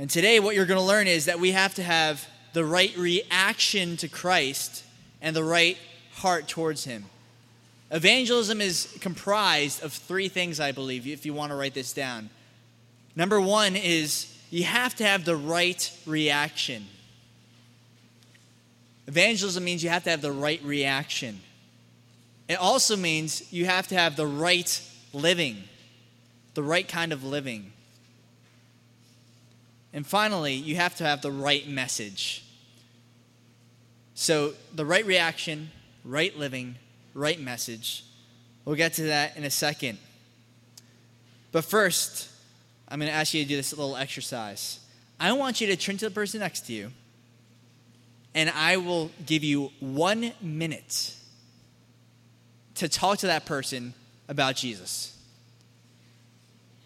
And today, what you're going to learn is that we have to have the right reaction to Christ and the right heart towards Him. Evangelism is comprised of three things, I believe, if you want to write this down. Number one is you have to have the right reaction. Evangelism means you have to have the right reaction. It also means you have to have the right living, the right kind of living. And finally, you have to have the right message. So, the right reaction, right living, right message. We'll get to that in a second. But first, I'm going to ask you to do this little exercise. I want you to turn to the person next to you, and I will give you one minute to talk to that person about Jesus.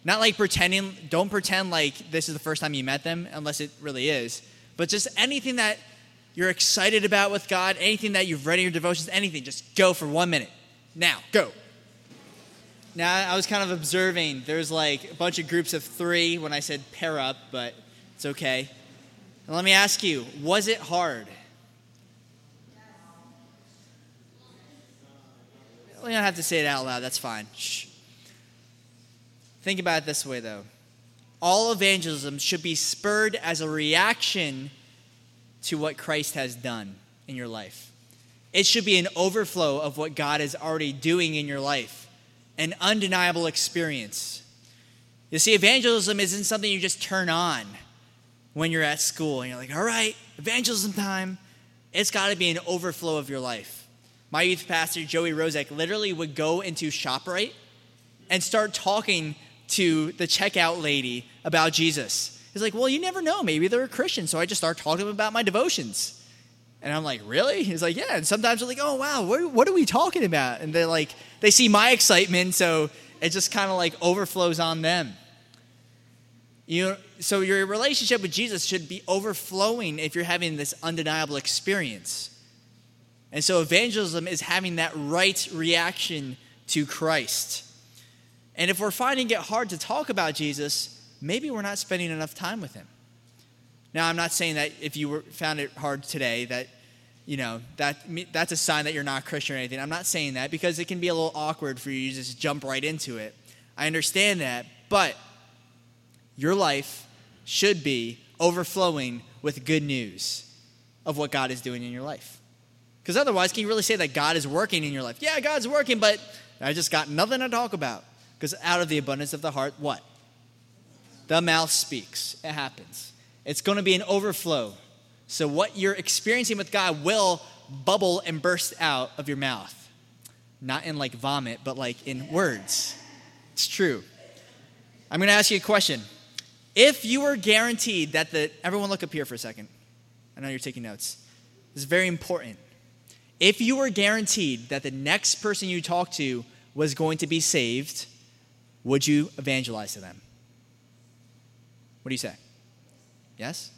Not like pretending, don't pretend like this is the first time you met them, unless it really is, but just anything that you're excited about with God, anything that you've read in your devotions, anything, just go for one minute. Now, go. Now, I was kind of observing, there's like a bunch of groups of three when I said pair up, but it's okay. And let me ask you, was it hard? We don't have to say it out loud, that's fine. Shh. Think about it this way, though. All evangelism should be spurred as a reaction to what Christ has done in your life. It should be an overflow of what God is already doing in your life, an undeniable experience. You see, evangelism isn't something you just turn on when you're at school and you're like, all right, evangelism time. It's got to be an overflow of your life. My youth pastor, Joey Rozek, literally would go into ShopRite and start talking to the checkout lady about Jesus. He's like, well, you never know. Maybe they're a Christian. So I just start talking to them about my devotions. And I'm like, really? He's like, yeah. And sometimes they're like, oh, wow, what, what are we talking about? And they're like, they see my excitement, so it just kind of like overflows on them. You know, so your relationship with Jesus should be overflowing if you're having this undeniable experience. And so evangelism is having that right reaction to Christ. And if we're finding it hard to talk about Jesus, maybe we're not spending enough time with him. Now, I'm not saying that if you were, found it hard today, that you know that that's a sign that you're not Christian or anything. I'm not saying that because it can be a little awkward for you to just jump right into it. I understand that, but your life should be overflowing with good news of what God is doing in your life. Because otherwise, can you really say that God is working in your life? Yeah, God's working, but I just got nothing to talk about. Because out of the abundance of the heart, what? The mouth speaks. It happens. It's going to be an overflow. So, what you're experiencing with God will bubble and burst out of your mouth. Not in like vomit, but like in words. It's true. I'm going to ask you a question. If you were guaranteed that the, everyone look up here for a second. I know you're taking notes. This is very important. If you were guaranteed that the next person you talk to was going to be saved, would you evangelize to them? What do you say? Yes?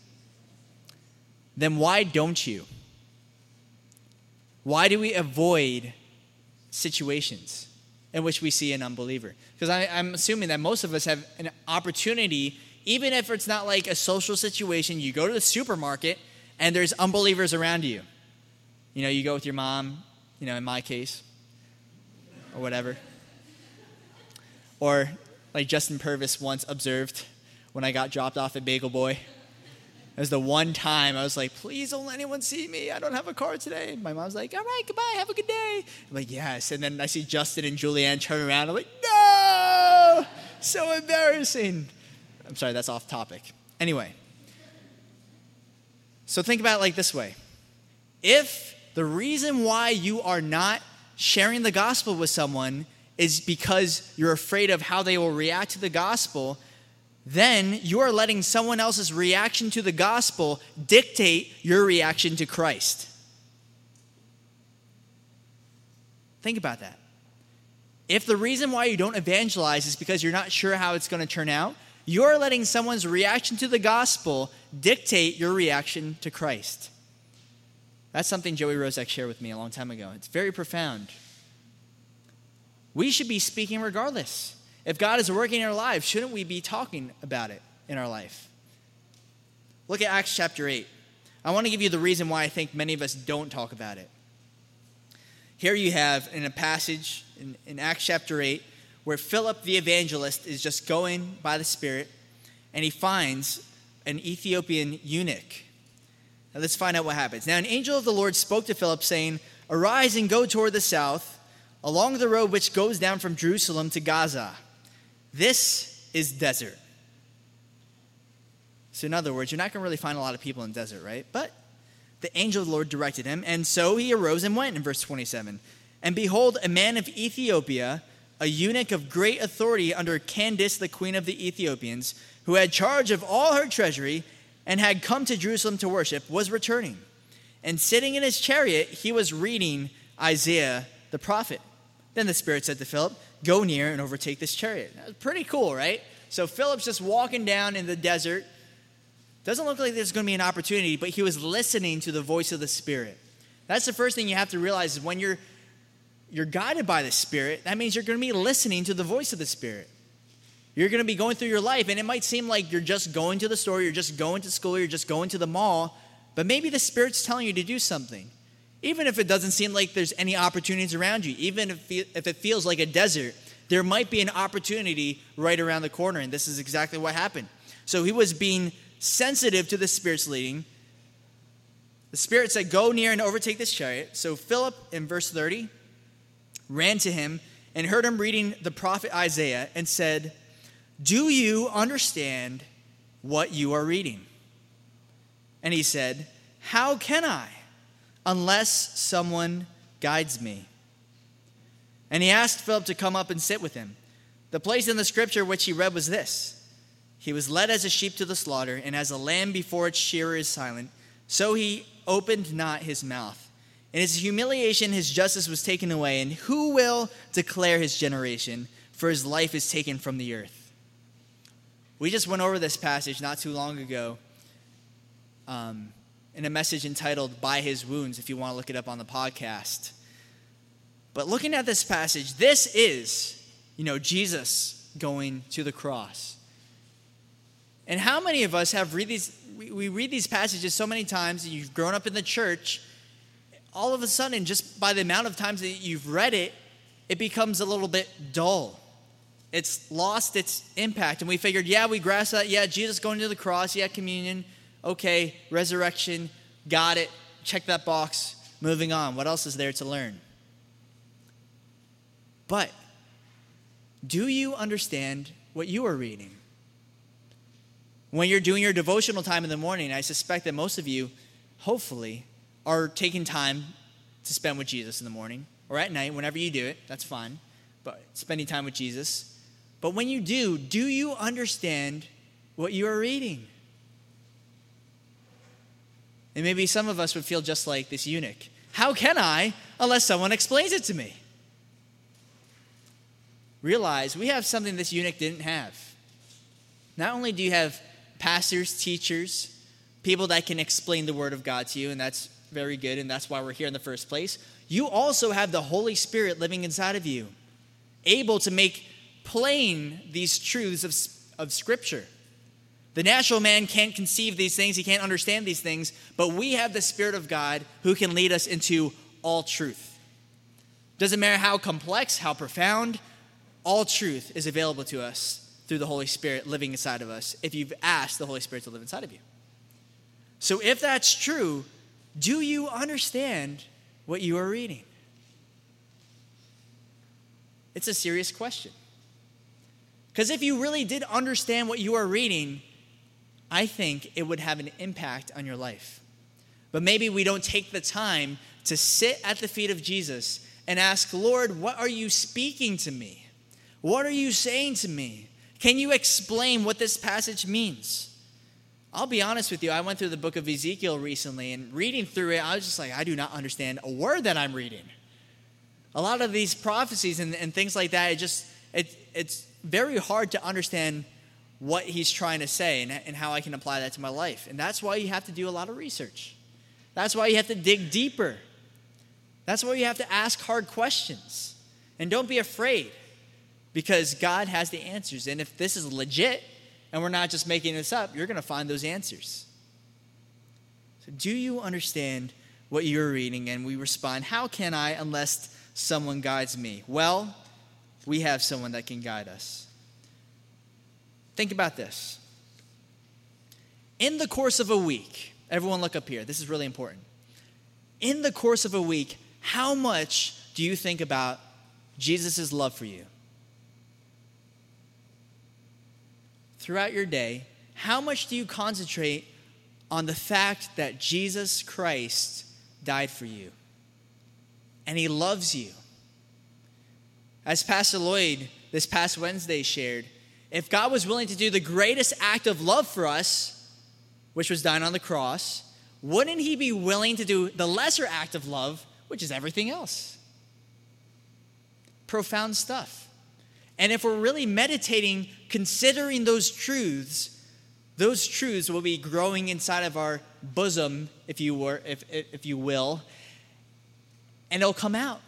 Then why don't you? Why do we avoid situations in which we see an unbeliever? Because I'm assuming that most of us have an opportunity, even if it's not like a social situation, you go to the supermarket and there's unbelievers around you. You know, you go with your mom, you know, in my case, or whatever. Or like Justin Purvis once observed, when I got dropped off at Bagel Boy. It was the one time I was like, please don't let anyone see me. I don't have a car today. My mom's like, all right, goodbye. Have a good day. I'm like, yes. And then I see Justin and Julianne turn around. I'm like, no, so embarrassing. I'm sorry, that's off topic. Anyway, so think about it like this way if the reason why you are not sharing the gospel with someone is because you're afraid of how they will react to the gospel, then you are letting someone else's reaction to the gospel dictate your reaction to Christ. Think about that. If the reason why you don't evangelize is because you're not sure how it's going to turn out, you're letting someone's reaction to the gospel dictate your reaction to Christ. That's something Joey Rozek shared with me a long time ago. It's very profound. We should be speaking regardless. If God is working in our lives, shouldn't we be talking about it in our life? Look at Acts chapter 8. I want to give you the reason why I think many of us don't talk about it. Here you have in a passage in, in Acts chapter 8 where Philip the evangelist is just going by the Spirit and he finds an Ethiopian eunuch. Now let's find out what happens. Now, an angel of the Lord spoke to Philip, saying, Arise and go toward the south, along the road which goes down from Jerusalem to Gaza. This is desert. So, in other words, you're not going to really find a lot of people in desert, right? But the angel of the Lord directed him, and so he arose and went in verse 27. And behold, a man of Ethiopia, a eunuch of great authority under Candace, the queen of the Ethiopians, who had charge of all her treasury and had come to Jerusalem to worship, was returning. And sitting in his chariot, he was reading Isaiah the prophet. Then the Spirit said to Philip, Go near and overtake this chariot. That's pretty cool, right? So Philip's just walking down in the desert. Doesn't look like there's going to be an opportunity, but he was listening to the voice of the Spirit. That's the first thing you have to realize is when you're you're guided by the Spirit, that means you're going to be listening to the voice of the Spirit. You're going to be going through your life, and it might seem like you're just going to the store, you're just going to school, you're just going to the mall, but maybe the Spirit's telling you to do something. Even if it doesn't seem like there's any opportunities around you, even if, if it feels like a desert, there might be an opportunity right around the corner, and this is exactly what happened. So he was being sensitive to the Spirit's leading. The Spirit said, Go near and overtake this chariot. So Philip, in verse 30, ran to him and heard him reading the prophet Isaiah and said, Do you understand what you are reading? And he said, How can I, unless someone guides me? And he asked Philip to come up and sit with him. The place in the scripture which he read was this He was led as a sheep to the slaughter, and as a lamb before its shearer is silent, so he opened not his mouth. In his humiliation, his justice was taken away. And who will declare his generation? For his life is taken from the earth. We just went over this passage not too long ago um, in a message entitled By His Wounds, if you want to look it up on the podcast. But looking at this passage, this is, you know, Jesus going to the cross. And how many of us have read these, we read these passages so many times, and you've grown up in the church, all of a sudden, just by the amount of times that you've read it, it becomes a little bit dull. It's lost its impact. And we figured, yeah, we grasped that. Yeah, Jesus going to the cross. Yeah, communion. Okay, resurrection. Got it. Check that box. Moving on. What else is there to learn? But do you understand what you are reading? When you're doing your devotional time in the morning, I suspect that most of you, hopefully, are taking time to spend with Jesus in the morning or at night, whenever you do it, that's fine. But spending time with Jesus. But when you do, do you understand what you are reading? And maybe some of us would feel just like this eunuch. How can I unless someone explains it to me? Realize we have something this eunuch didn't have. Not only do you have pastors, teachers, people that can explain the word of God to you, and that's very good, and that's why we're here in the first place. You also have the Holy Spirit living inside of you, able to make plain these truths of, of Scripture. The natural man can't conceive these things, he can't understand these things, but we have the Spirit of God who can lead us into all truth. Doesn't matter how complex, how profound, all truth is available to us through the Holy Spirit living inside of us if you've asked the Holy Spirit to live inside of you. So, if that's true, do you understand what you are reading? It's a serious question. Because if you really did understand what you are reading, I think it would have an impact on your life. But maybe we don't take the time to sit at the feet of Jesus and ask, Lord, what are you speaking to me? What are you saying to me? Can you explain what this passage means? I'll be honest with you, I went through the book of Ezekiel recently, and reading through it, I was just like, I do not understand a word that I'm reading. A lot of these prophecies and, and things like that, it just it, it's very hard to understand what he's trying to say and, and how I can apply that to my life. And that's why you have to do a lot of research. That's why you have to dig deeper. That's why you have to ask hard questions. And don't be afraid because God has the answers. And if this is legit, and we're not just making this up, you're going to find those answers. So do you understand what you're reading? And we respond, How can I unless someone guides me? Well, we have someone that can guide us. Think about this. In the course of a week, everyone look up here. This is really important. In the course of a week, how much do you think about Jesus' love for you? Throughout your day, how much do you concentrate on the fact that Jesus Christ died for you and he loves you? As Pastor Lloyd this past Wednesday shared, if God was willing to do the greatest act of love for us, which was dying on the cross, wouldn't he be willing to do the lesser act of love, which is everything else? Profound stuff. And if we're really meditating, considering those truths, those truths will be growing inside of our bosom, if you were, if, if you will, and it'll come out.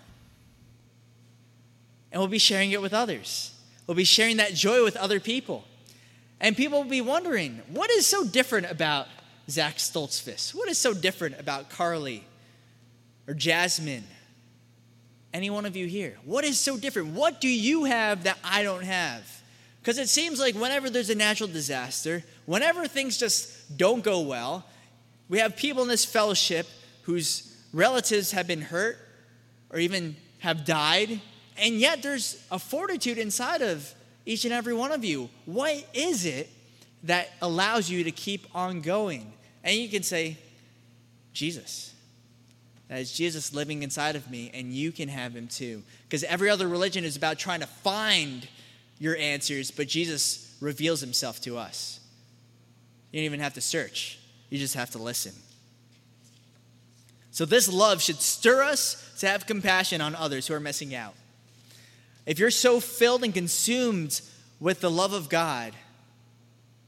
And we'll be sharing it with others. We'll be sharing that joy with other people. And people will be wondering, what is so different about Zach Stoltzfus? What is so different about Carly or Jasmine? Any one of you here? What is so different? What do you have that I don't have? Because it seems like whenever there's a natural disaster, whenever things just don't go well, we have people in this fellowship whose relatives have been hurt or even have died and yet there's a fortitude inside of each and every one of you. What is it that allows you to keep on going? And you can say, Jesus. That is Jesus living inside of me, and you can have him too. Because every other religion is about trying to find your answers, but Jesus reveals himself to us. You don't even have to search, you just have to listen. So, this love should stir us to have compassion on others who are missing out. If you're so filled and consumed with the love of God,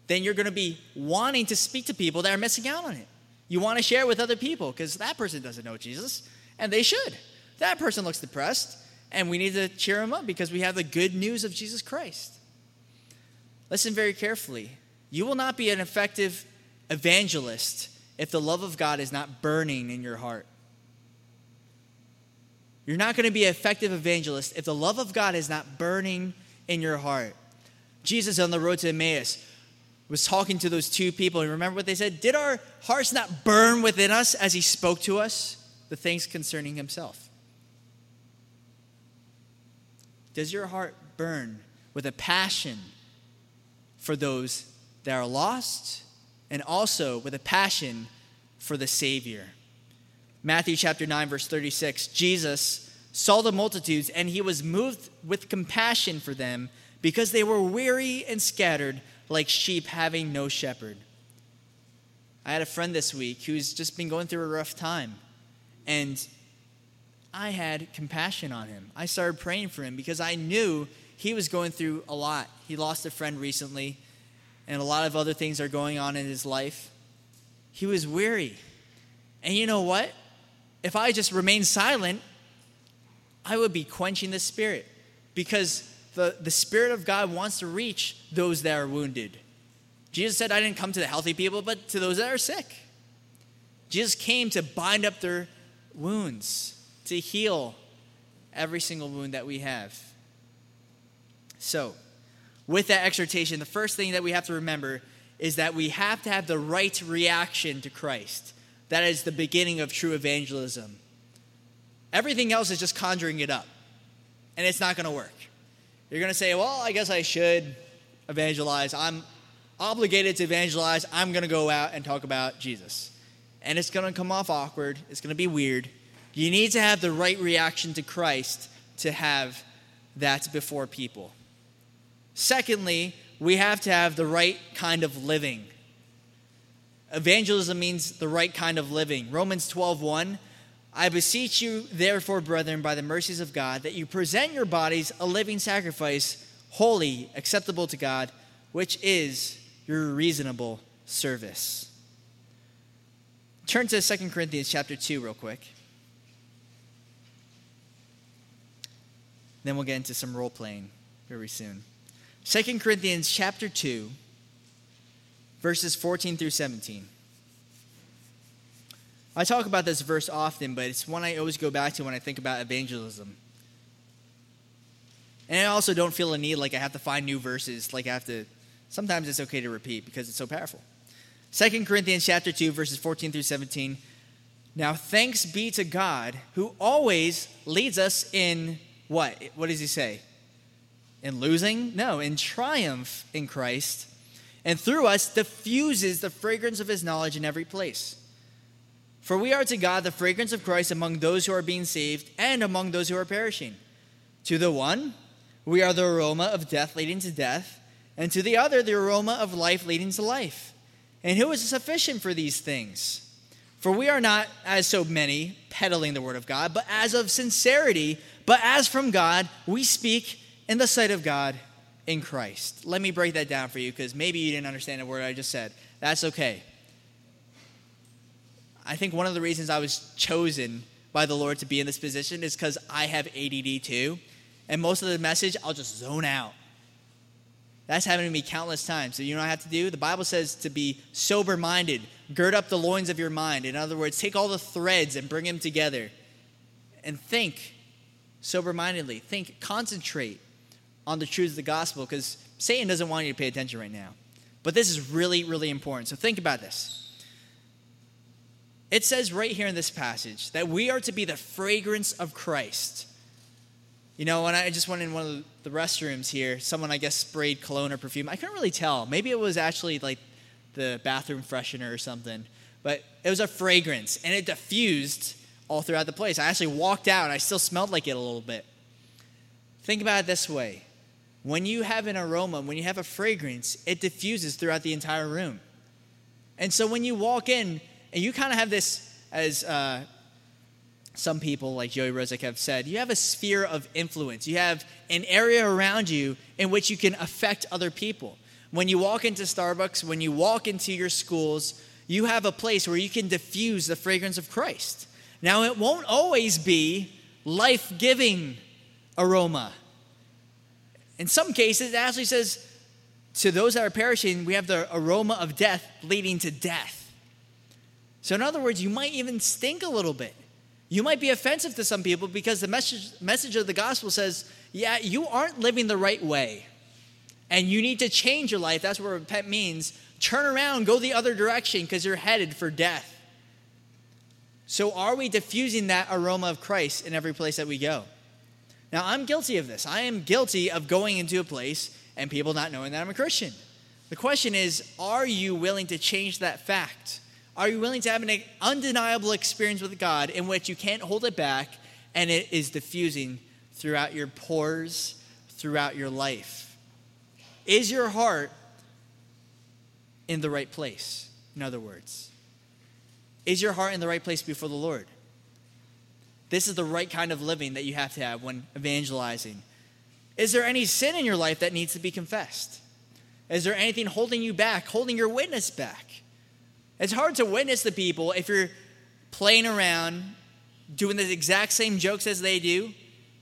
then you're going to be wanting to speak to people that are missing out on it. You want to share with other people because that person doesn't know Jesus, and they should. That person looks depressed, and we need to cheer them up because we have the good news of Jesus Christ. Listen very carefully. You will not be an effective evangelist if the love of God is not burning in your heart. You're not going to be an effective evangelist if the love of God is not burning in your heart. Jesus on the road to Emmaus was talking to those two people, and remember what they said? Did our hearts not burn within us as he spoke to us the things concerning himself? Does your heart burn with a passion for those that are lost and also with a passion for the Savior? Matthew chapter 9, verse 36, Jesus saw the multitudes and he was moved with compassion for them because they were weary and scattered like sheep having no shepherd. I had a friend this week who's just been going through a rough time, and I had compassion on him. I started praying for him because I knew he was going through a lot. He lost a friend recently, and a lot of other things are going on in his life. He was weary. And you know what? If I just remain silent, I would be quenching the Spirit because the, the Spirit of God wants to reach those that are wounded. Jesus said, I didn't come to the healthy people, but to those that are sick. Jesus came to bind up their wounds, to heal every single wound that we have. So, with that exhortation, the first thing that we have to remember is that we have to have the right reaction to Christ. That is the beginning of true evangelism. Everything else is just conjuring it up, and it's not going to work. You're going to say, Well, I guess I should evangelize. I'm obligated to evangelize. I'm going to go out and talk about Jesus. And it's going to come off awkward, it's going to be weird. You need to have the right reaction to Christ to have that before people. Secondly, we have to have the right kind of living. Evangelism means the right kind of living. Romans 12:1 I beseech you therefore brethren by the mercies of God that you present your bodies a living sacrifice holy acceptable to God which is your reasonable service. Turn to 2 Corinthians chapter 2 real quick. Then we'll get into some role playing very soon. 2 Corinthians chapter 2 verses 14 through 17. I talk about this verse often, but it's one I always go back to when I think about evangelism. And I also don't feel a need like I have to find new verses, like I have to. Sometimes it's okay to repeat because it's so powerful. 2 Corinthians chapter 2 verses 14 through 17. Now thanks be to God who always leads us in what? What does he say? In losing? No, in triumph in Christ. And through us diffuses the fragrance of his knowledge in every place. For we are to God the fragrance of Christ among those who are being saved and among those who are perishing. To the one, we are the aroma of death leading to death, and to the other, the aroma of life leading to life. And who is sufficient for these things? For we are not, as so many, peddling the word of God, but as of sincerity, but as from God, we speak in the sight of God in Christ. Let me break that down for you because maybe you didn't understand a word I just said. That's okay. I think one of the reasons I was chosen by the Lord to be in this position is because I have ADD too. And most of the message, I'll just zone out. That's happened to me countless times. So you know what I have to do? The Bible says to be sober minded, gird up the loins of your mind. In other words, take all the threads and bring them together and think sober mindedly. Think, concentrate on the truths of the gospel because Satan doesn't want you to pay attention right now. But this is really, really important. So think about this. It says right here in this passage that we are to be the fragrance of Christ. You know, when I just went in one of the restrooms here, someone, I guess, sprayed cologne or perfume. I couldn't really tell. Maybe it was actually like the bathroom freshener or something. But it was a fragrance, and it diffused all throughout the place. I actually walked out, and I still smelled like it a little bit. Think about it this way when you have an aroma, when you have a fragrance, it diffuses throughout the entire room. And so when you walk in, and you kind of have this, as uh, some people like Joey Rozek have said, you have a sphere of influence. You have an area around you in which you can affect other people. When you walk into Starbucks, when you walk into your schools, you have a place where you can diffuse the fragrance of Christ. Now, it won't always be life giving aroma. In some cases, it actually says, to those that are perishing, we have the aroma of death leading to death. So, in other words, you might even stink a little bit. You might be offensive to some people because the message, message of the gospel says, yeah, you aren't living the right way. And you need to change your life. That's what repent means. Turn around, go the other direction because you're headed for death. So, are we diffusing that aroma of Christ in every place that we go? Now, I'm guilty of this. I am guilty of going into a place and people not knowing that I'm a Christian. The question is, are you willing to change that fact? Are you willing to have an undeniable experience with God in which you can't hold it back and it is diffusing throughout your pores, throughout your life? Is your heart in the right place? In other words, is your heart in the right place before the Lord? This is the right kind of living that you have to have when evangelizing. Is there any sin in your life that needs to be confessed? Is there anything holding you back, holding your witness back? It's hard to witness the people if you're playing around, doing the exact same jokes as they do.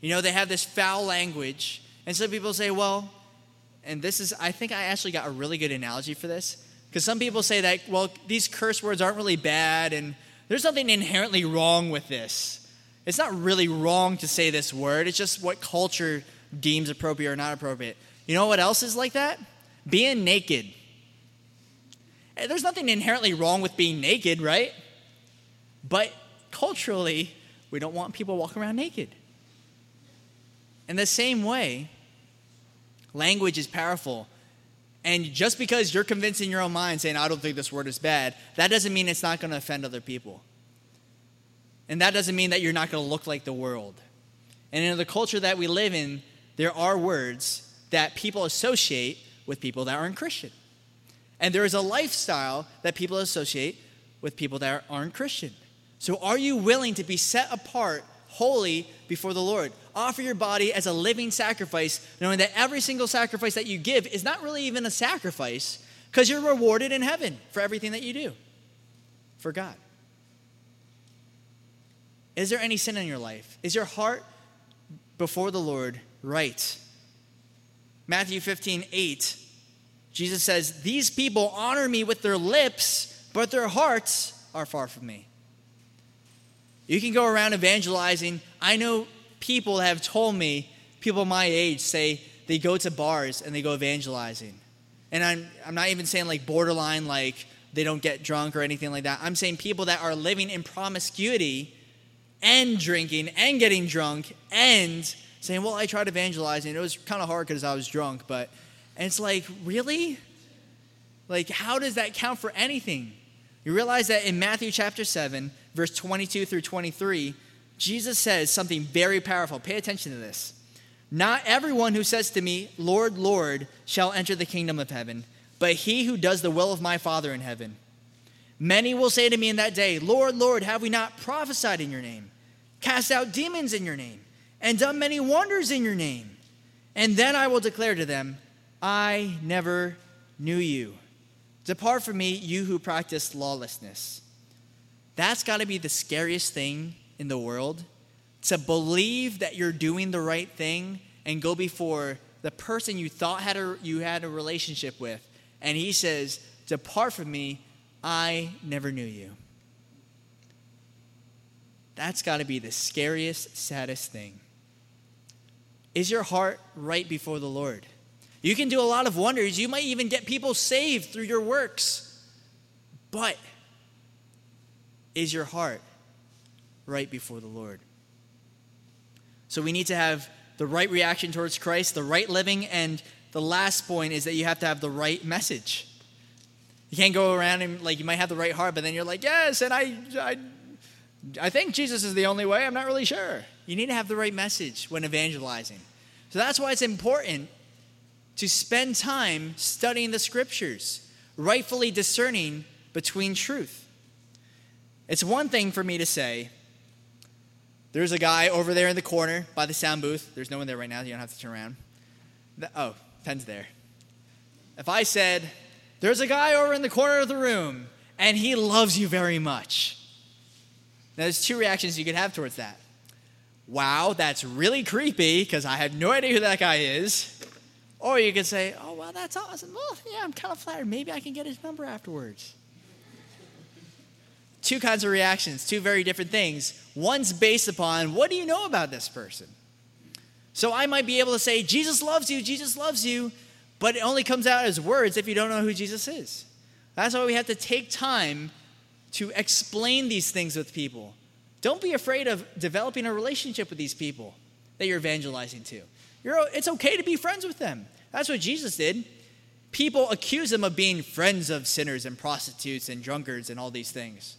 You know, they have this foul language. And some people say, well, and this is, I think I actually got a really good analogy for this. Because some people say that, well, these curse words aren't really bad, and there's nothing inherently wrong with this. It's not really wrong to say this word, it's just what culture deems appropriate or not appropriate. You know what else is like that? Being naked. Eh, there's nothing inherently wrong with being naked, right? But culturally, we don't want people walking around naked. In the same way, language is powerful. And just because you're convinced in your own mind saying, I don't think this word is bad, that doesn't mean it's not going to offend other people. And that doesn't mean that you're not going to look like the world. And in the culture that we live in, there are words that people associate with people that aren't Christian. And there is a lifestyle that people associate with people that aren't Christian. So, are you willing to be set apart holy before the Lord? Offer your body as a living sacrifice, knowing that every single sacrifice that you give is not really even a sacrifice because you're rewarded in heaven for everything that you do for God. Is there any sin in your life? Is your heart before the Lord right? Matthew 15, 8 Jesus says, These people honor me with their lips, but their hearts are far from me. You can go around evangelizing. I know people have told me, people my age say they go to bars and they go evangelizing. And I'm, I'm not even saying like borderline, like they don't get drunk or anything like that. I'm saying people that are living in promiscuity and drinking and getting drunk and saying, well, I tried evangelizing. It was kind of hard because I was drunk. But, and it's like, really? Like, how does that count for anything? You realize that in Matthew chapter 7, verse 22 through 23, Jesus says something very powerful. Pay attention to this. Not everyone who says to me, Lord, Lord, shall enter the kingdom of heaven, but he who does the will of my Father in heaven. Many will say to me in that day, Lord, Lord, have we not prophesied in your name, cast out demons in your name, and done many wonders in your name? And then I will declare to them, I never knew you. Depart from me, you who practice lawlessness. That's got to be the scariest thing in the world to believe that you're doing the right thing and go before the person you thought had a, you had a relationship with. And he says, Depart from me, I never knew you. That's got to be the scariest, saddest thing. Is your heart right before the Lord? You can do a lot of wonders. You might even get people saved through your works. But is your heart right before the Lord? So we need to have the right reaction towards Christ, the right living, and the last point is that you have to have the right message. You can't go around and like you might have the right heart, but then you're like, yes, and I, I, I think Jesus is the only way. I'm not really sure. You need to have the right message when evangelizing. So that's why it's important to spend time studying the scriptures, rightfully discerning between truth. It's one thing for me to say, there's a guy over there in the corner by the sound booth. There's no one there right now. You don't have to turn around. The, oh, pen's there. If I said, there's a guy over in the corner of the room and he loves you very much. Now, there's two reactions you could have towards that. Wow, that's really creepy because I have no idea who that guy is. Or you could say, oh, well, that's awesome. Well, yeah, I'm kind of flattered. Maybe I can get his number afterwards two kinds of reactions, two very different things. One's based upon what do you know about this person? So I might be able to say, Jesus loves you, Jesus loves you, but it only comes out as words if you don't know who Jesus is. That's why we have to take time to explain these things with people. Don't be afraid of developing a relationship with these people that you're evangelizing to. You're, it's okay to be friends with them. That's what Jesus did. People accuse him of being friends of sinners and prostitutes and drunkards and all these things.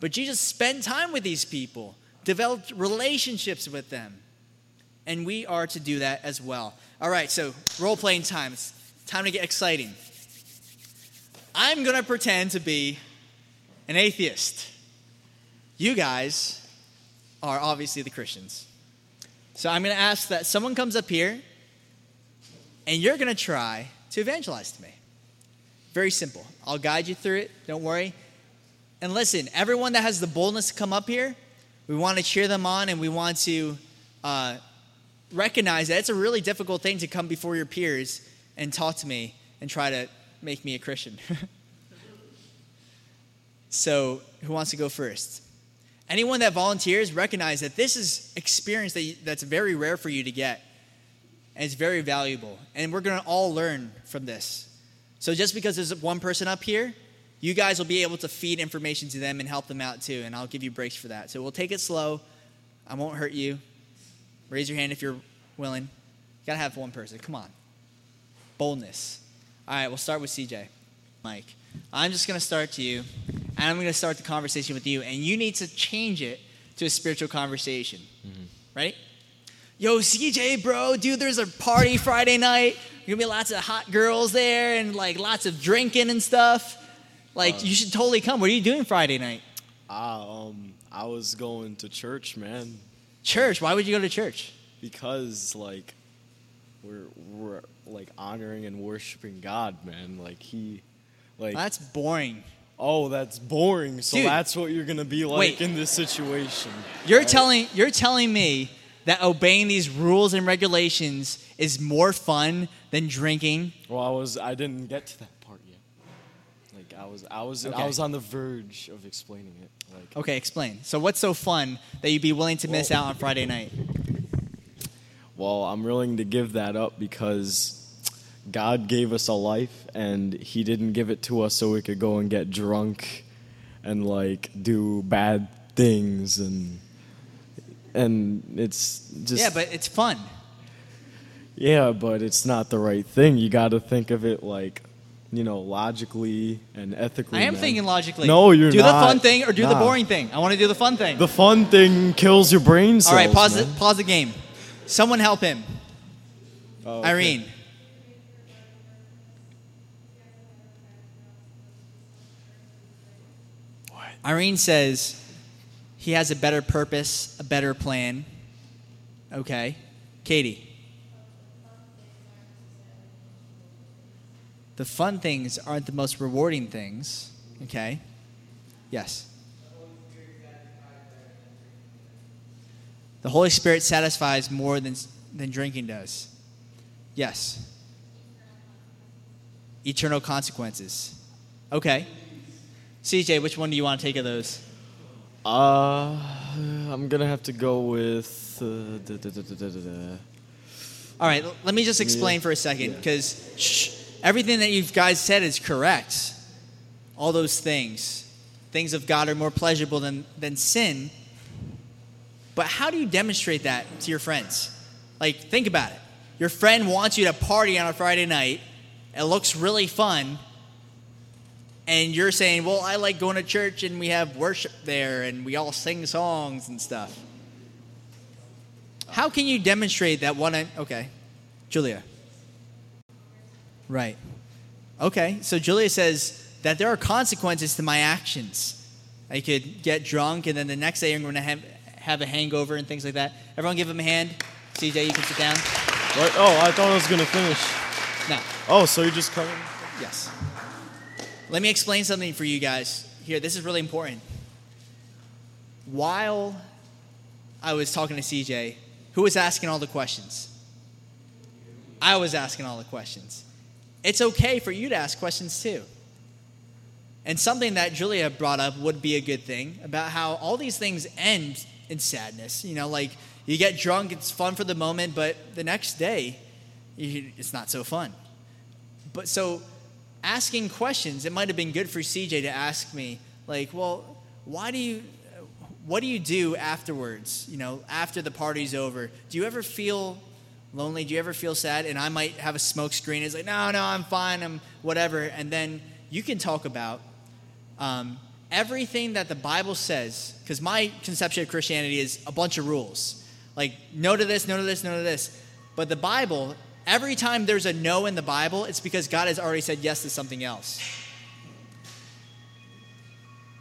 But Jesus spent time with these people, developed relationships with them. And we are to do that as well. All right, so role playing time. It's time to get exciting. I'm going to pretend to be an atheist. You guys are obviously the Christians. So I'm going to ask that someone comes up here and you're going to try to evangelize to me. Very simple. I'll guide you through it. Don't worry. And listen, everyone that has the boldness to come up here, we want to cheer them on and we want to uh, recognize that it's a really difficult thing to come before your peers and talk to me and try to make me a Christian. so, who wants to go first? Anyone that volunteers, recognize that this is experience that you, that's very rare for you to get. And it's very valuable. And we're going to all learn from this. So, just because there's one person up here, you guys will be able to feed information to them and help them out too, and I'll give you breaks for that. So we'll take it slow. I won't hurt you. Raise your hand if you're willing. You gotta have one person. Come on. Boldness. All right, we'll start with CJ. Mike, I'm just gonna start to you, and I'm gonna start the conversation with you, and you need to change it to a spiritual conversation. Mm-hmm. Right? Yo, CJ, bro, dude, there's a party Friday night. There's gonna be lots of hot girls there and like lots of drinking and stuff. Like, uh, you should totally come. What are you doing Friday night? Uh, um, I was going to church, man. Church? Why would you go to church? Because, like, we're, we're like honoring and worshiping God, man. Like, He, like. That's boring. Oh, that's boring. So Dude, that's what you're gonna be like wait. in this situation. You're right? telling you're telling me that obeying these rules and regulations is more fun than drinking. Well, I was I didn't get to that I was I was Okay. I was on the verge of explaining it. Like Okay, explain. So, what's so fun that you'd be willing to miss Well- out on Friday night? Well, I'm willing to give that up because God gave us a life and He didn't give it to us so we could go and get drunk and like do bad things and and it's just yeah, but it's fun. yeah, but it's not the right thing. You got to think of it like you know logically and ethically. I am man. thinking logically. No, you're do not. the fun thing or do the boring thing. I want to do the fun thing. The fun thing kills your brain cells. All right, pause the, pause the game. Someone help him. Oh, okay. Irene. Irene says he has a better purpose, a better plan. Okay. Katie. The fun things aren't the most rewarding things. Okay. Yes. The Holy Spirit satisfies more than, than drinking does. Yes. Eternal consequences. Okay. CJ, which one do you want to take of those? Uh, I'm gonna have to go with. Uh, da, da, da. All right, let me just explain Yeah. for a second because shh, everything that you guys said is correct. All those things. Things of God are more pleasurable than, than sin. But how do you demonstrate that to your friends? Like, think about it. Your friend wants you to party on a Friday night. It looks really fun. And you're saying, well, I like going to church and we have worship there and we all sing songs and stuff. How can you demonstrate that one? Okay, Julia. Right. Okay, so Julia says that there are consequences to my actions. I could get drunk, and then the next day I'm going to have, have a hangover and things like that. Everyone give him a hand. CJ, you can sit down. What? Oh, I thought I was gonna finish. No. Oh, so you're just coming? Yes. Let me explain something for you guys here. This is really important. While I was talking to CJ, who was asking all the questions? I was asking all the questions. It's okay for you to ask questions too. And something that Julia brought up would be a good thing about how all these things end in sadness. You know, like you get drunk, it's fun for the moment, but the next day, it's not so fun. But so asking questions, it might have been good for CJ to ask me, like, well, why do you, what do you do afterwards? You know, after the party's over? Do you ever feel lonely? Do you ever feel sad? And I might have a smoke screen. It's like, no, no, I'm fine. I'm whatever. And then you can talk about um, everything that the Bible says, because my conception of Christianity is a bunch of rules. Like, no to this, no to this, no to this. But the Bible, every time there's a no in the Bible, it's because God has already said yes to something else.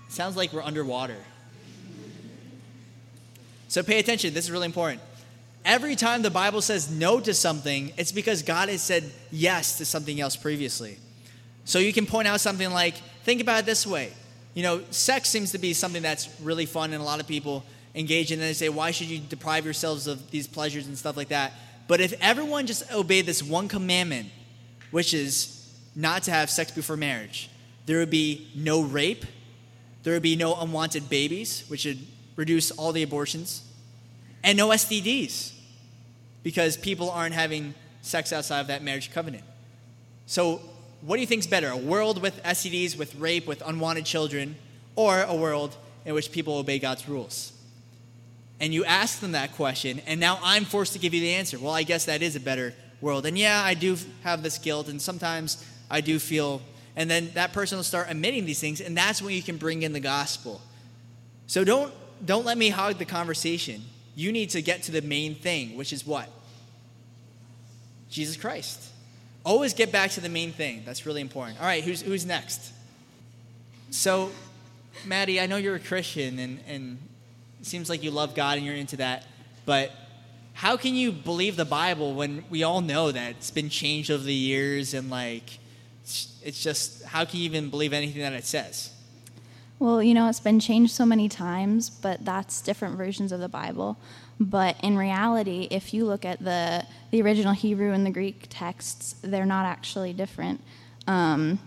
sounds like we're underwater. So pay attention, this is really important. Every time the Bible says no to something, it's because God has said yes to something else previously. So you can point out something like, think about it this way. You know, sex seems to be something that's really fun and a lot of people engage in. And they say, why should you deprive yourselves of these pleasures and stuff like that? But if everyone just obeyed this one commandment, which is not to have sex before marriage, there would be no rape, there would be no unwanted babies, which would reduce all the abortions, and no STDs, because people aren't having sex outside of that marriage covenant. So, what do you think is better? A world with STDs, with rape, with unwanted children, or a world in which people obey God's rules? And you ask them that question, and now I'm forced to give you the answer. Well, I guess that is a better world. And yeah, I do have this guilt, and sometimes I do feel. And then that person will start admitting these things, and that's when you can bring in the gospel. So don't don't let me hog the conversation. You need to get to the main thing, which is what? Jesus Christ. Always get back to the main thing. That's really important. All right, who's who's next? So, Maddie, I know you're a Christian and, and it seems like you love God and you're into that, but how can you believe the Bible when we all know that it's been changed over the years and like it's, it's just how can you even believe anything that it says? Well, you know, it's been changed so many times, but that's different versions of the Bible. But in reality, if you look at the, the original Hebrew and the Greek texts, they're not actually different. Um,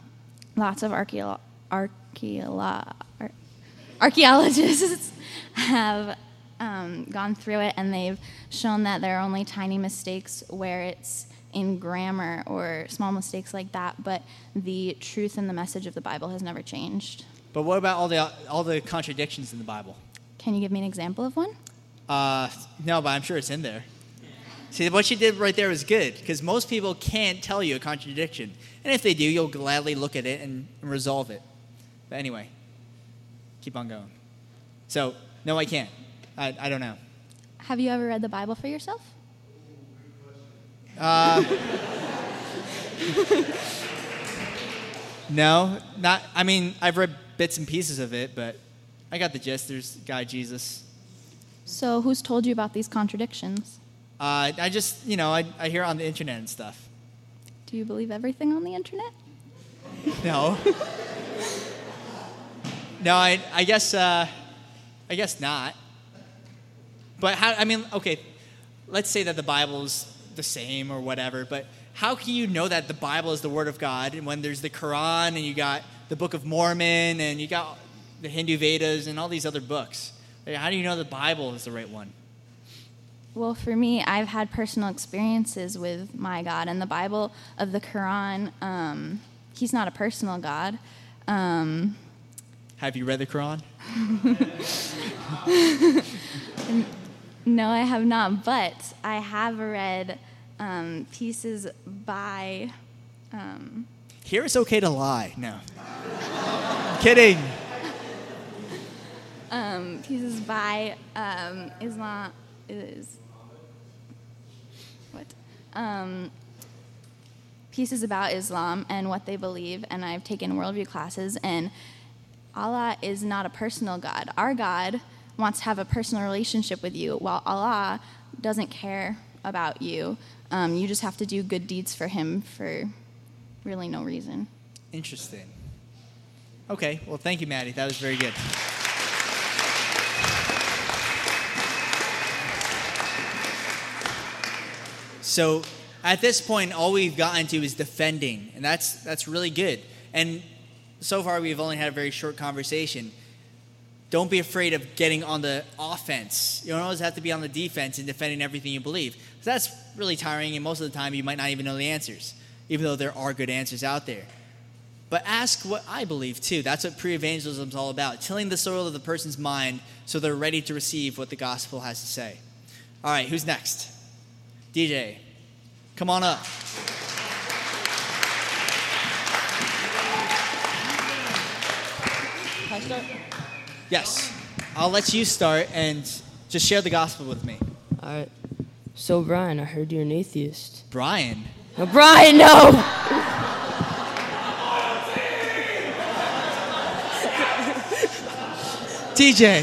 lots of archaeologists have um, gone through it and they've shown that there are only tiny mistakes where it's in grammar or small mistakes like that, but the truth and the message of the Bible has never changed. But what about all the all the contradictions in the Bible? Can you give me an example of one? Uh, no, but I'm sure it's in there. See, what she did right there was good because most people can't tell you a contradiction, and if they do, you'll gladly look at it and, and resolve it. But anyway, keep on going. So, no, I can't. I, I don't know. Have you ever read the Bible for yourself? No, not. I mean, I've read bits and pieces of it, but I got the gist. There's guy Jesus. So, who's told you about these contradictions? Uh, I just, you know, I, I hear on the internet and stuff. Do you believe everything on the internet? No. no, I, I guess, uh, I guess not. But how? I mean, okay, let's say that the Bible's the same or whatever. But how can you know that the Bible is the Word of God and when there's the Quran and you got the Book of Mormon and you got the Hindu Vedas and all these other books? How do you know the Bible is the right one? Well, for me, I've had personal experiences with my God, and the Bible of the Quran, um, He's not a personal God. Um, Have you read the Quran? no, I have not, but I have read um, pieces by. Um, Here it's okay to lie. No. Kidding. um, pieces by um, Islam is what um, pieces about Islam and what they believe, and I've taken worldview classes. And Allah is not a personal God. Our God wants to have a personal relationship with you, while Allah doesn't care about you. Um, you just have to do good deeds for Him for really no reason. Interesting. Okay, well, thank you, Maddie. That was very good. So, at this point, all we've gotten to is defending, and that's that's really good. And so far, we've only had a very short conversation. Don't be afraid of getting on the offense. You don't always have to be on the defense and defending everything you believe. So That's really tiring, and most of the time, you might not even know the answers, even though there are good answers out there. But ask what I believe too. That's what pre evangelism is all about tilling the soil of the person's mind so they're ready to receive what the gospel has to say. All right, who's next? DJ, come on up. Can I start? Yes, I'll let you start and just share the gospel with me. All right. So, Brian, I heard you're an atheist. Brian, No, Brian, no! TJ,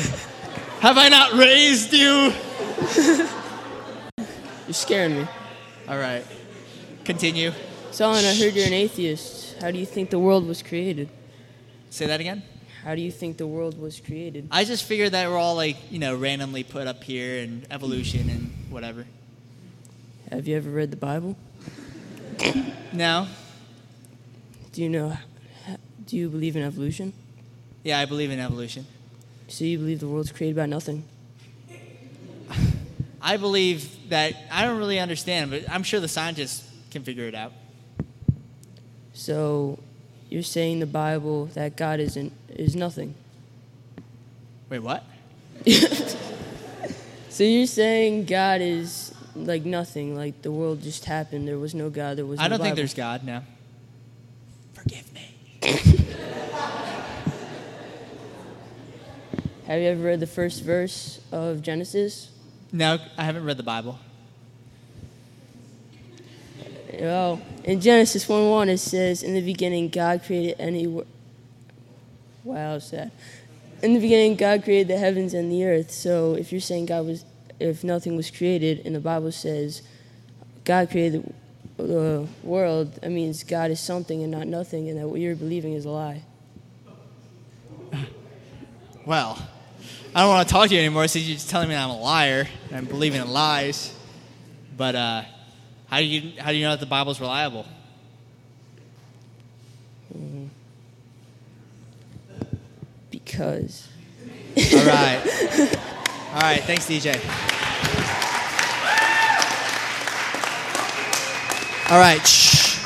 have I not raised you? You're scaring me. All right, continue. Solomon, I heard you're an atheist. How do you think the world was created? Say that again. How do you think the world was created? I just figured that we're all like, you know, randomly put up here and evolution and whatever. Have you ever read the Bible? No? Do you know? Do you believe in evolution? Yeah, I believe in evolution. So you believe the world's created by nothing? I believe that I don't really understand, but I'm sure the scientists can figure it out. So you're saying the Bible that God isn't is nothing. Wait, what? So you're saying God is like nothing, like the world just happened. There was no God. There was. I no don't think there's God, now. Forgive me. Have you ever read the first verse of Genesis? No, I haven't read the Bible. Well, in Genesis 1 1, it says, In the beginning, God created any. wo- Wow, sad. In the beginning, God created the heavens and the earth. So if you're saying God was. If nothing was created, and the Bible says God created the, world, that means God is something and not nothing, and that what you're believing is a lie. Well, I don't want to talk to you anymore since you're just telling me I'm a liar and I'm believing in lies. But uh, how do you how do you know that the Bible's reliable? Because. All right. All right. Thanks, DJ. All right. Shh.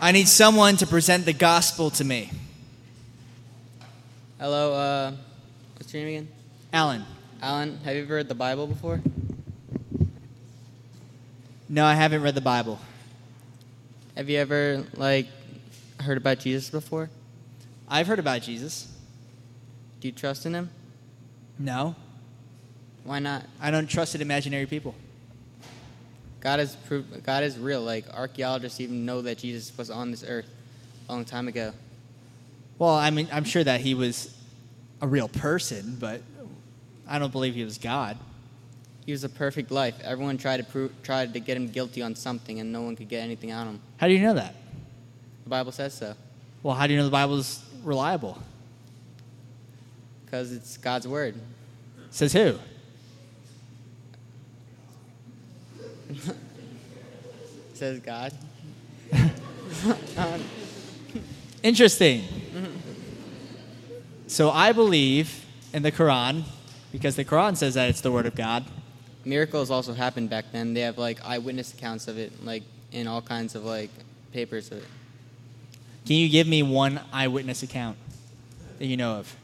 I need someone to present the gospel to me. Hello, uh, what's your name again? Alan. Alan, have you ever read the Bible before? No, I haven't read the Bible. Have you ever, like, heard about Jesus before? I've heard about Jesus. Do you trust in him? No, Why not? I don't trust in imaginary people. God is proof, God is real. Like, archaeologists even know that Jesus was on this earth a long time ago. Well, I mean, I'm sure that he was a real person, but I don't believe he was God. He was a perfect life. Everyone tried to prove, tried to get him guilty on something, and no one could get anything out of him. How do you know that? The Bible says so, Well, how do you know the Bible is reliable? Because it's God's word. Says who? says God. Interesting. So I believe in the Quran because the Quran says that it's the word of God. Miracles also happened back then. They have like eyewitness accounts of it, like in all kinds of like papers of it. Can you give me one eyewitness account that you know of?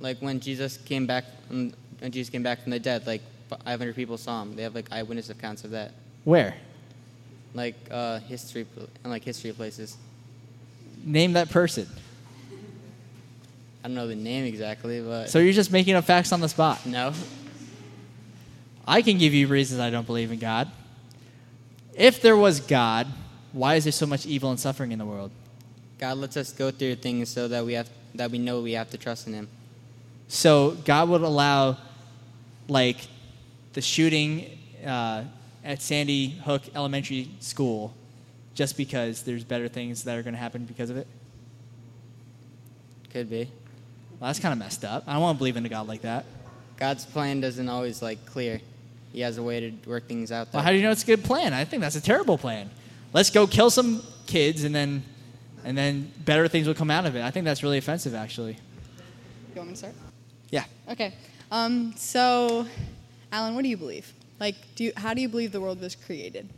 Like when Jesus came back, when Jesus came back from the dead, like 500 people saw him. They have like eyewitness accounts of that, Where? like uh, history and like history places. Name that person. I don't know the name exactly, but So you're just making up facts on the spot. no. I can give you reasons I don't believe in God. If there was God, why is there so much evil and suffering in the world? God lets us go through things so that we have that we know we have to trust in Him. So God would allow, like, the shooting uh, at Sandy Hook Elementary School, just because there's better things that are going to happen because of it. Could be. Well, that's kind of messed up. I don't want to believe in a God like that. God's plan doesn't always like clear. He has a way to work things out. Well, how do you know it's a good plan? I think that's a terrible plan. Let's go kill some kids, and then, and then better things will come out of it. I think that's really offensive, actually. You want me to start? Yeah. Okay. Um, so, Alan, what do you believe? Like, do you, how do you believe the world was created?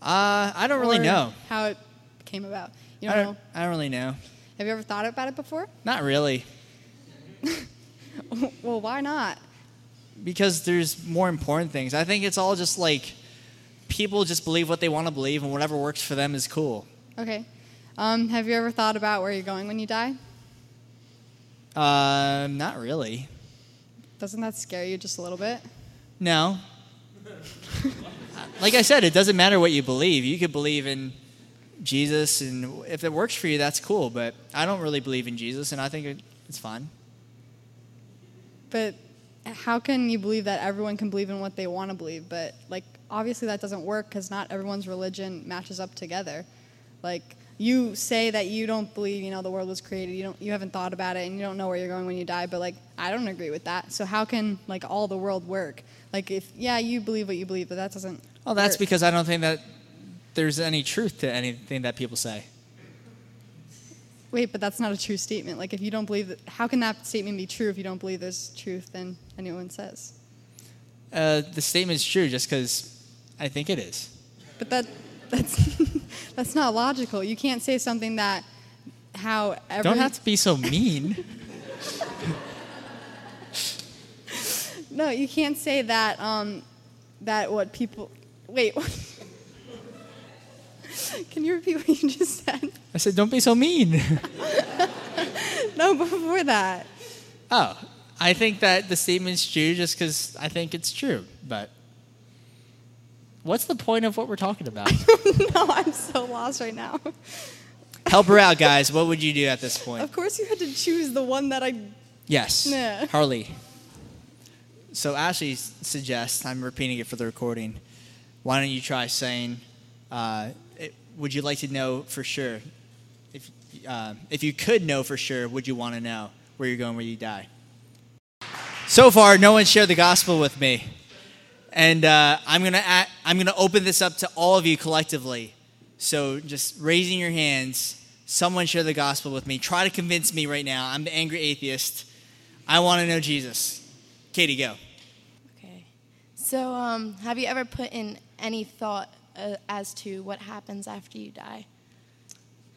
Uh, I don't really Or know. how it came about. You I don't don't, know? I don't really know. Have you ever thought about it before? Not really. well, why not? because there's more important things. I think it's all just like people just believe what they want to believe, and whatever works for them is cool. Okay. Um, have you ever thought about where you're going when you die? Um, not really. Doesn't that scare you just a little bit? No. like I said, it doesn't matter what you believe. You could believe in Jesus, and if it works for you, that's cool. But I don't really believe in Jesus, and I think it's fine. But how can you believe that everyone can believe in what they want to believe? But like, obviously that doesn't work because not everyone's religion matches up together. Like, you say that you don't believe, you know, the world was created. You don't, you haven't thought about it, and you don't know where you're going when you die. But like, I don't agree with that. So how can like all the world work? Like, if yeah, you believe what you believe, but that doesn't. Well, that's work. because I don't think that there's any truth to anything that people say. Wait, but that's not a true statement. Like, if you don't believe that, how can that statement be true if you don't believe there's truth in anyone says? Uh, the statement's true just because I think it is. But that that's that's not logical. You can't say something that how every Don't have to be so mean. no, you can't say that um, that what people wait. Can you repeat what you just said? I said, don't be so mean. No, before that. oh, I think that the statement's true just because I think it's true. But what's the point of what we're talking about? no, I'm so lost right now. Help her out, guys. What would you do at this point? Of course, you had to choose the one that I. Yes. Nah. Harley. So Ashley suggests, I'm repeating it for the recording, why don't you try saying, uh, it, would you like to know for sure? If, uh, if you could know for sure, would you want to know where you're going when you die? So far, no one shared the gospel with me. And uh, I'm going to I'm gonna open this up to all of you collectively. So just raising your hands Someone share the gospel with me. Try to convince me right now. I'm the angry atheist. I want to know Jesus. Katie, go. Okay. So, um, have you ever put in any thought uh, as to what happens after you die?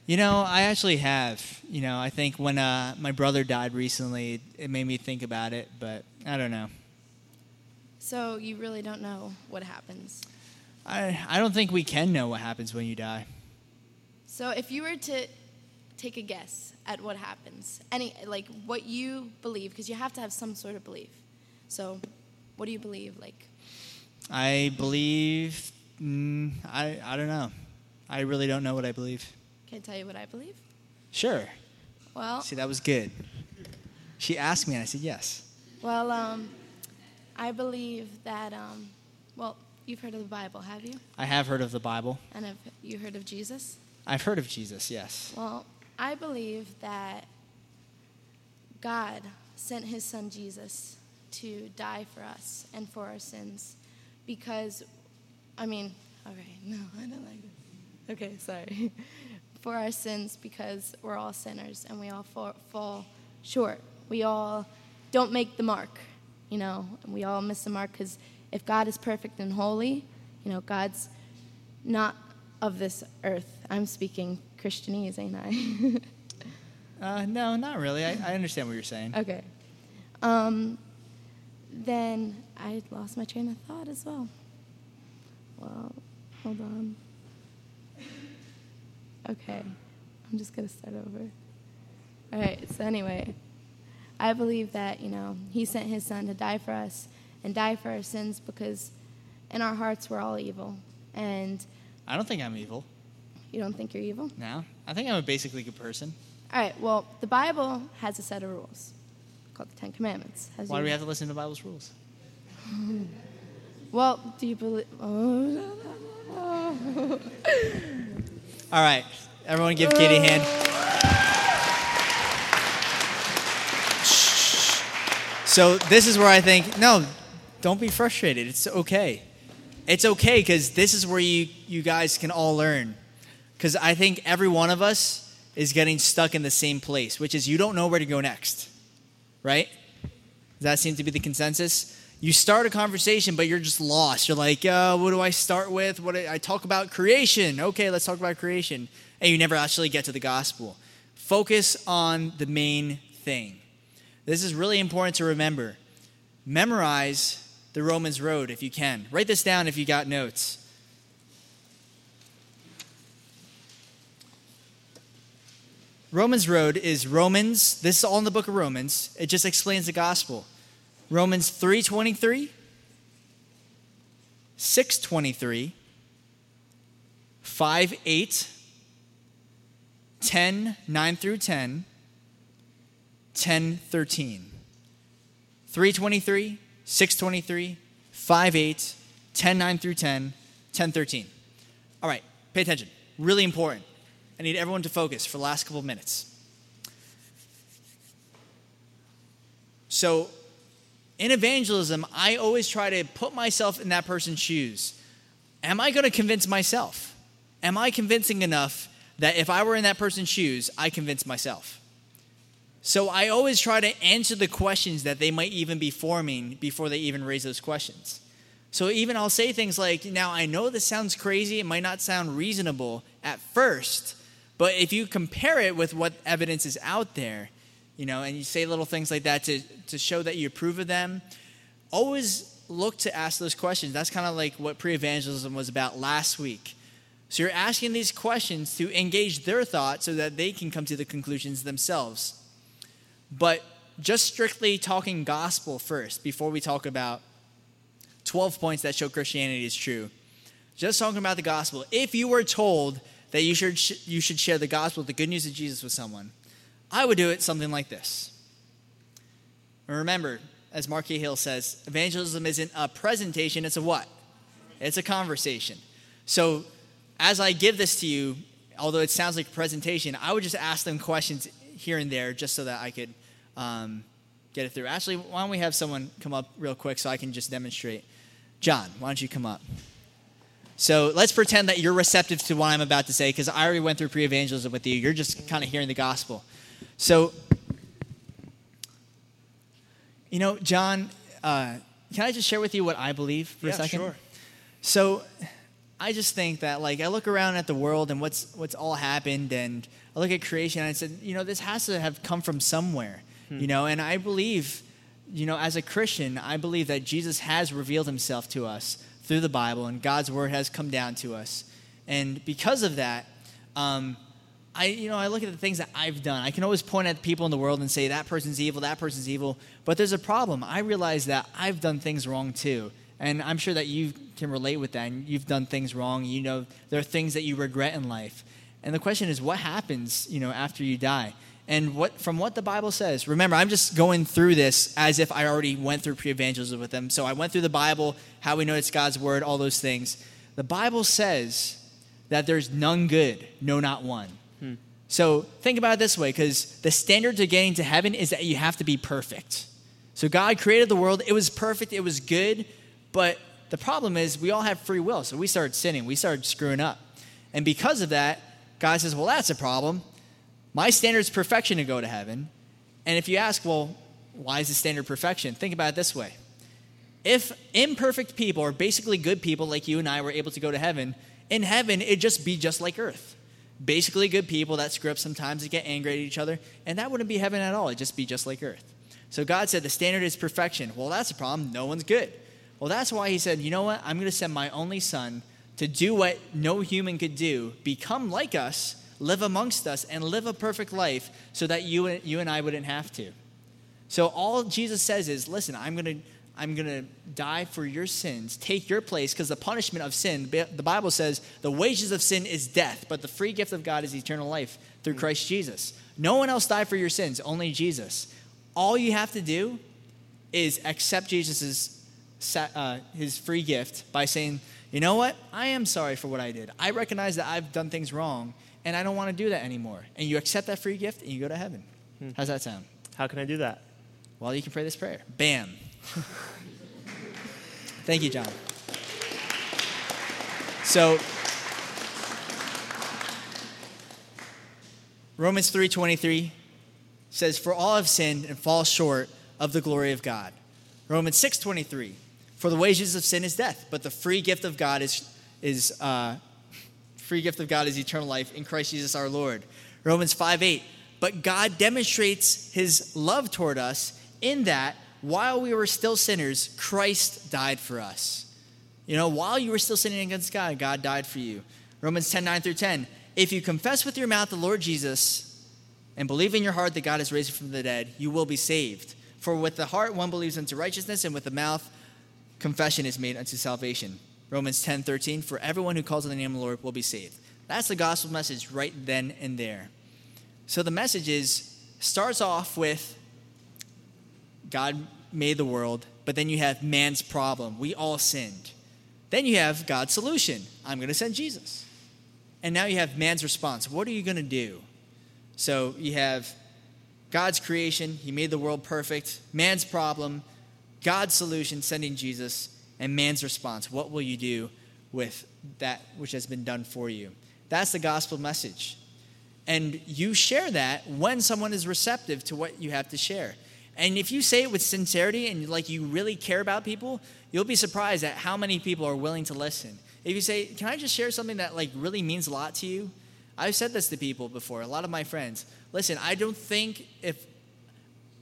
You know, I actually have. You know, I think when uh, my brother died recently, it made me think about it, but I don't know. So, you really don't know what happens. I, I don't think we can know what happens when you die. So, if you were to take a guess at what happens, any like what you believe, because you have to have some sort of belief. So, what do you believe? Like, I believe. Mm, I, I don't know. I really don't know what I believe. can I tell you what I believe? Sure. Well, See, that was good. She asked me, and I said yes. well, um, I believe that. Um, well, you've heard of the Bible, have you? I have heard of the Bible. And have you heard of Jesus? I've heard of Jesus, yes. Well, I believe that God sent his son Jesus to die for us and for our sins because, I mean, okay, no, I don't like it. Okay, sorry. for our sins because we're all sinners and we all fall, fall short. We all don't make the mark, you know, and we all miss the mark because if God is perfect and holy, you know, God's not of this earth. I'm speaking Christianese, ain't I? Uh, no, not really. I, I understand what you're saying. okay. Um, then I lost my train of thought as well. Well, hold on. Okay, I'm just gonna start over. All right. So anyway, I believe that you know He sent His Son to die for us and die for our sins because in our hearts we're all evil, and I don't think I'm evil. you don't think you're evil. No, I think I'm a basically good person. All right. Well, the Bible has a set of rules called the Ten Commandments. Why do we have to listen to the Bible's rules? Well, do you believe? Oh, All right, everyone, give Katie a hand. So this is where I think no, don't be frustrated. It's okay. It's okay because this is where you you guys can all learn. Because I think every one of us is getting stuck in the same place, which is you don't know where to go next, right? Does that seem to be the consensus? You start a conversation, but you're just lost. You're like, uh, what do I start with? What I talk about creation? Okay, let's talk about creation, and you never actually get to the gospel. Focus on the main thing. This is really important to remember. Memorize the Romans Road if you can. Write this down if you got notes. Romans Road is Romans, this is all in the book of Romans. It just explains the gospel. Romans 3:23, 6:23, 5 8, 10 9 through 10, 10 13. 323, 623, 5 8, 10 9 through 10, 10 13. All right, pay attention. Really important. I need everyone to focus for the last couple of minutes. So, in evangelism, I always try to put myself in that person's shoes. Am I going to convince myself? Am I convincing enough that if I were in that person's shoes, I convince myself? So I always try to answer the questions that they might even be forming before they even raise those questions. So even I'll say things like, now I know this sounds crazy, it might not sound reasonable at first, but if you compare it with what evidence is out there, you know, and you say little things like that to, to show that you approve of them, always look to ask those questions. That's kind of like what pre evangelism was about last week. So you're asking these questions to engage their thoughts so that they can come to the conclusions themselves. But just strictly talking gospel first before we talk about 12 points that show Christianity is true. Just talking about the gospel. If you were told that you should, sh- you should share the gospel, the good news of Jesus with someone, I would do it something like this. And remember, as Mark. Hill says, evangelism isn't a presentation, it's a what? It's a conversation. So as I give this to you, although it sounds like a presentation, I would just ask them questions here and there just so that I could um, get it through. Actually, why don't we have someone come up real quick so I can just demonstrate? John, why don't you come up? So let's pretend that you're receptive to what I'm about to say because I already went through pre evangelism with you. You're just kind of hearing the gospel. So, you know, John, uh, can I just share with you what I believe for Yeah, a second? sure. So, I just think that like I look around at the world and what's what's all happened, and I look at creation and I said, you know, this has to have come from somewhere, you know, and I believe, you know, as a Christian, I believe that Jesus has revealed Himself to us through the Bible, and God's word has come down to us, and because of that. Um, I, you know, I look at the things that I've done. I can always point at people in the world and say that person's evil, that person's evil. But there's a problem. I realize that I've done things wrong too, and I'm sure that you can relate with that. And you've done things wrong. You know, there are things that you regret in life. And the question is, what happens, you know, after you die? And what from what the Bible says. Remember, I'm just going through this as if I already went through pre-evangelism with them. So I went through the Bible, how we know it's God's word, all those things. The Bible says that there's none good, no, not one. Hmm. So think about it this way because the standard to getting to heaven is that you have to be perfect. So God created the world, it was perfect, it was good, but the problem is we all have free will. So we started sinning, we started screwing up. And because of that, God says, Well, that's a problem. My standard is perfection to go to heaven. And if you ask, Well, why is the standard perfection? Think about it this way. If imperfect people or basically good people like you and I were able to go to heaven, in heaven it'd just be just like earth basically good people that screw up sometimes that get angry at each other, and that wouldn't be heaven at all. It'd just be just like earth. So God said the standard is perfection. Well, that's a problem. No one's good. Well, that's why He said, you know what? I'm going to send my only Son to do what no human could do, become like us, live amongst us, and live a perfect life so that you, you and I wouldn't have to. So all Jesus says is, listen, I'm going to I'm going to die for your sins, take your place, because the punishment of sin, the Bible says, the wages of sin is death, but the free gift of God is eternal life through Christ Jesus. No one else died for your sins, only Jesus. All you have to do is accept Jesus' uh, his free gift by saying, you know what? I am sorry for what I did. I recognize that I've done things wrong, and I don't want to do that anymore. And you accept that free gift, and you go to heaven. Hmm. How's that sound? How can I do that? Well, you can pray this prayer. Bam. Thank you, John. So Romans 3:23 says for all have sinned and fall short of the glory of God. Romans 6:23 for the wages of sin is death, but the free gift of God is is uh, free gift of God is eternal life in Christ Jesus our Lord. Romans 5 8. but God demonstrates his love toward us in that while we were still sinners, Christ died for us. You know, while you were still sinning against God, God died for you. Romans 10 9 through 10. If you confess with your mouth the Lord Jesus and believe in your heart that God has raised from the dead, you will be saved. For with the heart one believes unto righteousness, and with the mouth confession is made unto salvation. Romans 10 13. For everyone who calls on the name of the Lord will be saved. That's the gospel message right then and there. So the message is starts off with God made the world, but then you have man's problem. We all sinned. Then you have God's solution I'm going to send Jesus. And now you have man's response. What are you going to do? So you have God's creation, He made the world perfect, man's problem, God's solution, sending Jesus, and man's response. What will you do with that which has been done for you? That's the gospel message. And you share that when someone is receptive to what you have to share. And if you say it with sincerity and like you really care about people, you'll be surprised at how many people are willing to listen. If you say, "Can I just share something that like really means a lot to you?" I've said this to people before, a lot of my friends. Listen, I don't think if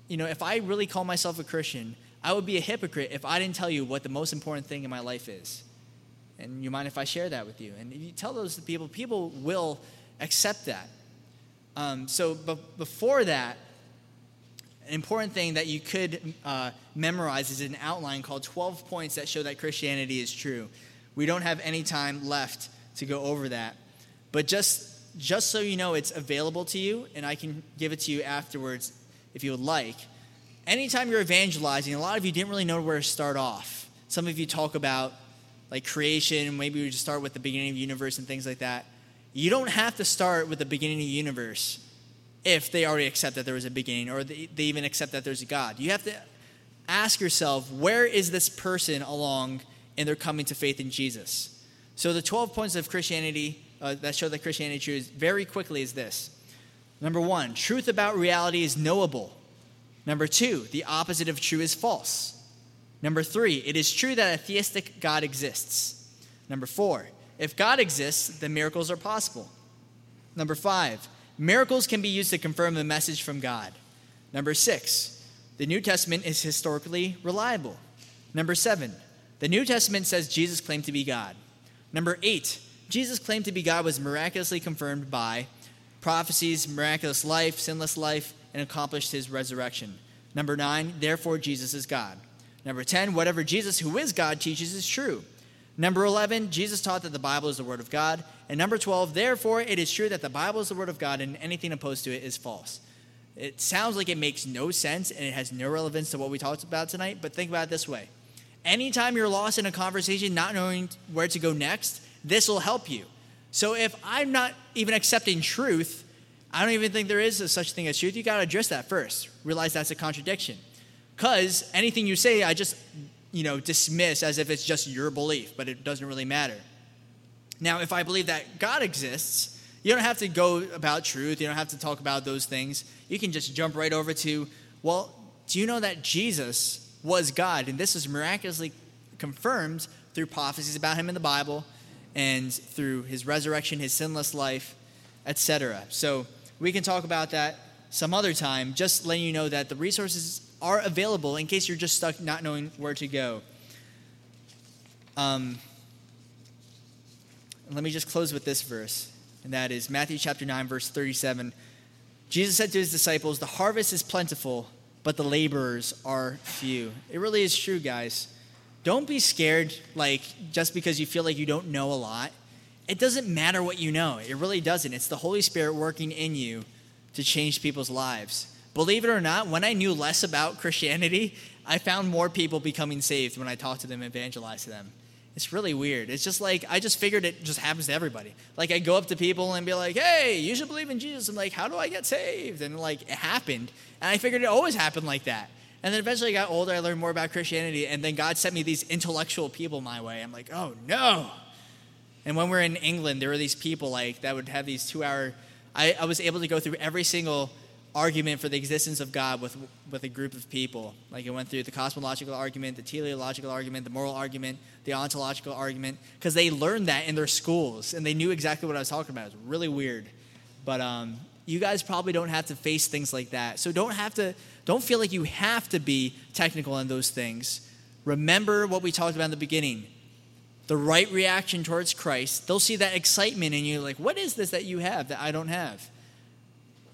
you know, if I really call myself a Christian, I would be a hypocrite if I didn't tell you what the most important thing in my life is. And you mind if I share that with you? And you tell those to people, people will accept that. Um, so, but before that, an important thing that you could uh, memorize is an outline called 12 points that show that Christianity is true. We don't have any time left to go over that. But just, just so you know, it's available to you, and I can give it to you afterwards if you would like. Anytime you're evangelizing, a lot of you didn't really know where to start off. Some of you talk about like creation, maybe we just start with the beginning of the universe and things like that. You don't have to start with the beginning of the universe if they already accept that there was a beginning or they, they even accept that there's a God. You have to ask yourself, where is this person along in their coming to faith in Jesus? So the 12 points of Christianity uh, that show that Christianity is very quickly is this. Number one, truth about reality is knowable. Number two, the opposite of true is false. Number three, it is true that a theistic God exists. Number four, if God exists, then miracles are possible. Number five, miracles can be used to confirm the message from God. Number six, the New Testament is historically reliable. Number seven, the New Testament says Jesus claimed to be God. Number eight, Jesus' claim to be God was miraculously confirmed by prophecies, miraculous life, sinless life, and accomplished his resurrection. Number nine, therefore Jesus is God. Number 10, whatever Jesus, who is God, teaches is true. Number 11, Jesus taught that the Bible is the Word of God. And number 12, therefore it is true that the Bible is the Word of God and anything opposed to it is false. It sounds like it makes no sense and it has no relevance to what we talked about tonight, but think about it this way. Anytime you're lost in a conversation, not knowing where to go next, this will help you. So if I'm not even accepting truth, I don't even think there is a such thing as truth. You got to address that first. Realize that's a contradiction. Because anything you say, I just, you know, dismiss as if it's just your belief, but it doesn't really matter. Now, if I believe that God exists, you don't have to go about truth. You don't have to talk about those things. You can just jump right over to, well, do you know that Jesus was God? And this is miraculously confirmed through prophecies about him in the Bible and through his resurrection, his sinless life, etc. So we can talk about that some other time, just letting you know that the resources are available in case you're just stuck not knowing where to go. Um, let me just close with this verse, and that is Matthew chapter 9, verse 37. Jesus said to his disciples, The harvest is plentiful, but the laborers are few. It really is true, guys. Don't be scared, like, just because you feel like you don't know a lot. It doesn't matter what you know. It really doesn't. It's the Holy Spirit working in you to change people's lives. Believe it or not, when I knew less about Christianity, I found more people becoming saved when I talked to them evangelized to them. It's really weird. It's just like, I just figured it just happens to everybody. Like, I go up to people and be like, hey, you should believe in Jesus. I'm like, how do I get saved? And like, it happened. And I figured it always happened like that. And then eventually I got older, I learned more about Christianity, and then God sent me these intellectual people my way. I'm like, oh no. And when we are in England, there were these people like that would have these two hour. I, I was able to go through every single argument for the existence of God with, with a group of people. Like I went through the cosmological argument, the teleological argument, the moral argument, the ontological argument, because they learned that in their schools and they knew exactly what I was talking about. It was really weird. But um, you guys probably don't have to face things like that. So don't have to, don't feel like you have to be technical in those things. Remember what we talked about in the beginning. The right reaction towards Christ, they'll see that excitement in you, like, what is this that you have that I don't have?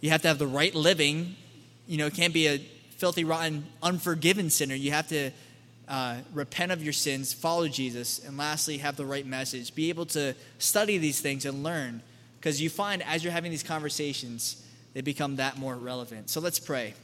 You have to have the right living. You know, it can't be a filthy, rotten, unforgiven sinner. You have to uh, repent of your sins, follow Jesus, and lastly, have the right message. Be able to study these things and learn because you find as you're having these conversations, they become that more relevant. So let's pray.